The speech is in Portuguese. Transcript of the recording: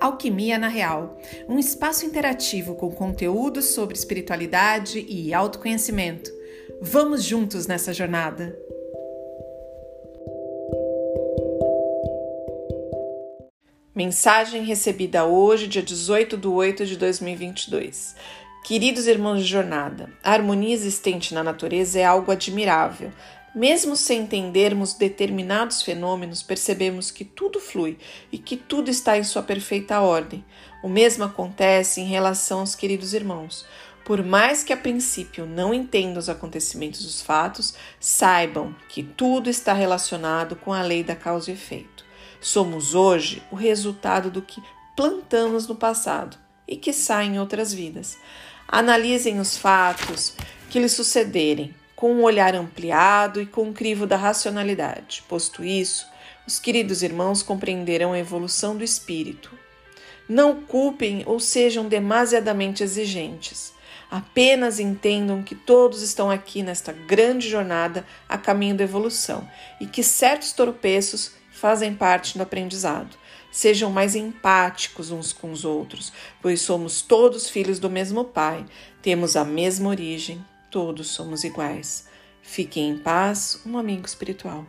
Alquimia na Real, um espaço interativo com conteúdos sobre espiritualidade e autoconhecimento. Vamos juntos nessa jornada! Mensagem recebida hoje, dia 18 de 8 de 2022. Queridos irmãos de jornada, a harmonia existente na natureza é algo admirável, mesmo sem entendermos determinados fenômenos, percebemos que tudo flui e que tudo está em sua perfeita ordem. O mesmo acontece em relação aos queridos irmãos. Por mais que a princípio não entendam os acontecimentos dos fatos, saibam que tudo está relacionado com a lei da causa e efeito. Somos hoje o resultado do que plantamos no passado e que sai em outras vidas. Analisem os fatos que lhes sucederem com um olhar ampliado e com um crivo da racionalidade. Posto isso, os queridos irmãos compreenderão a evolução do espírito. Não culpem ou sejam demasiadamente exigentes. Apenas entendam que todos estão aqui nesta grande jornada a caminho da evolução e que certos tropeços fazem parte do aprendizado. Sejam mais empáticos uns com os outros, pois somos todos filhos do mesmo Pai, temos a mesma origem, Todos somos iguais. Fiquem em paz, um amigo espiritual.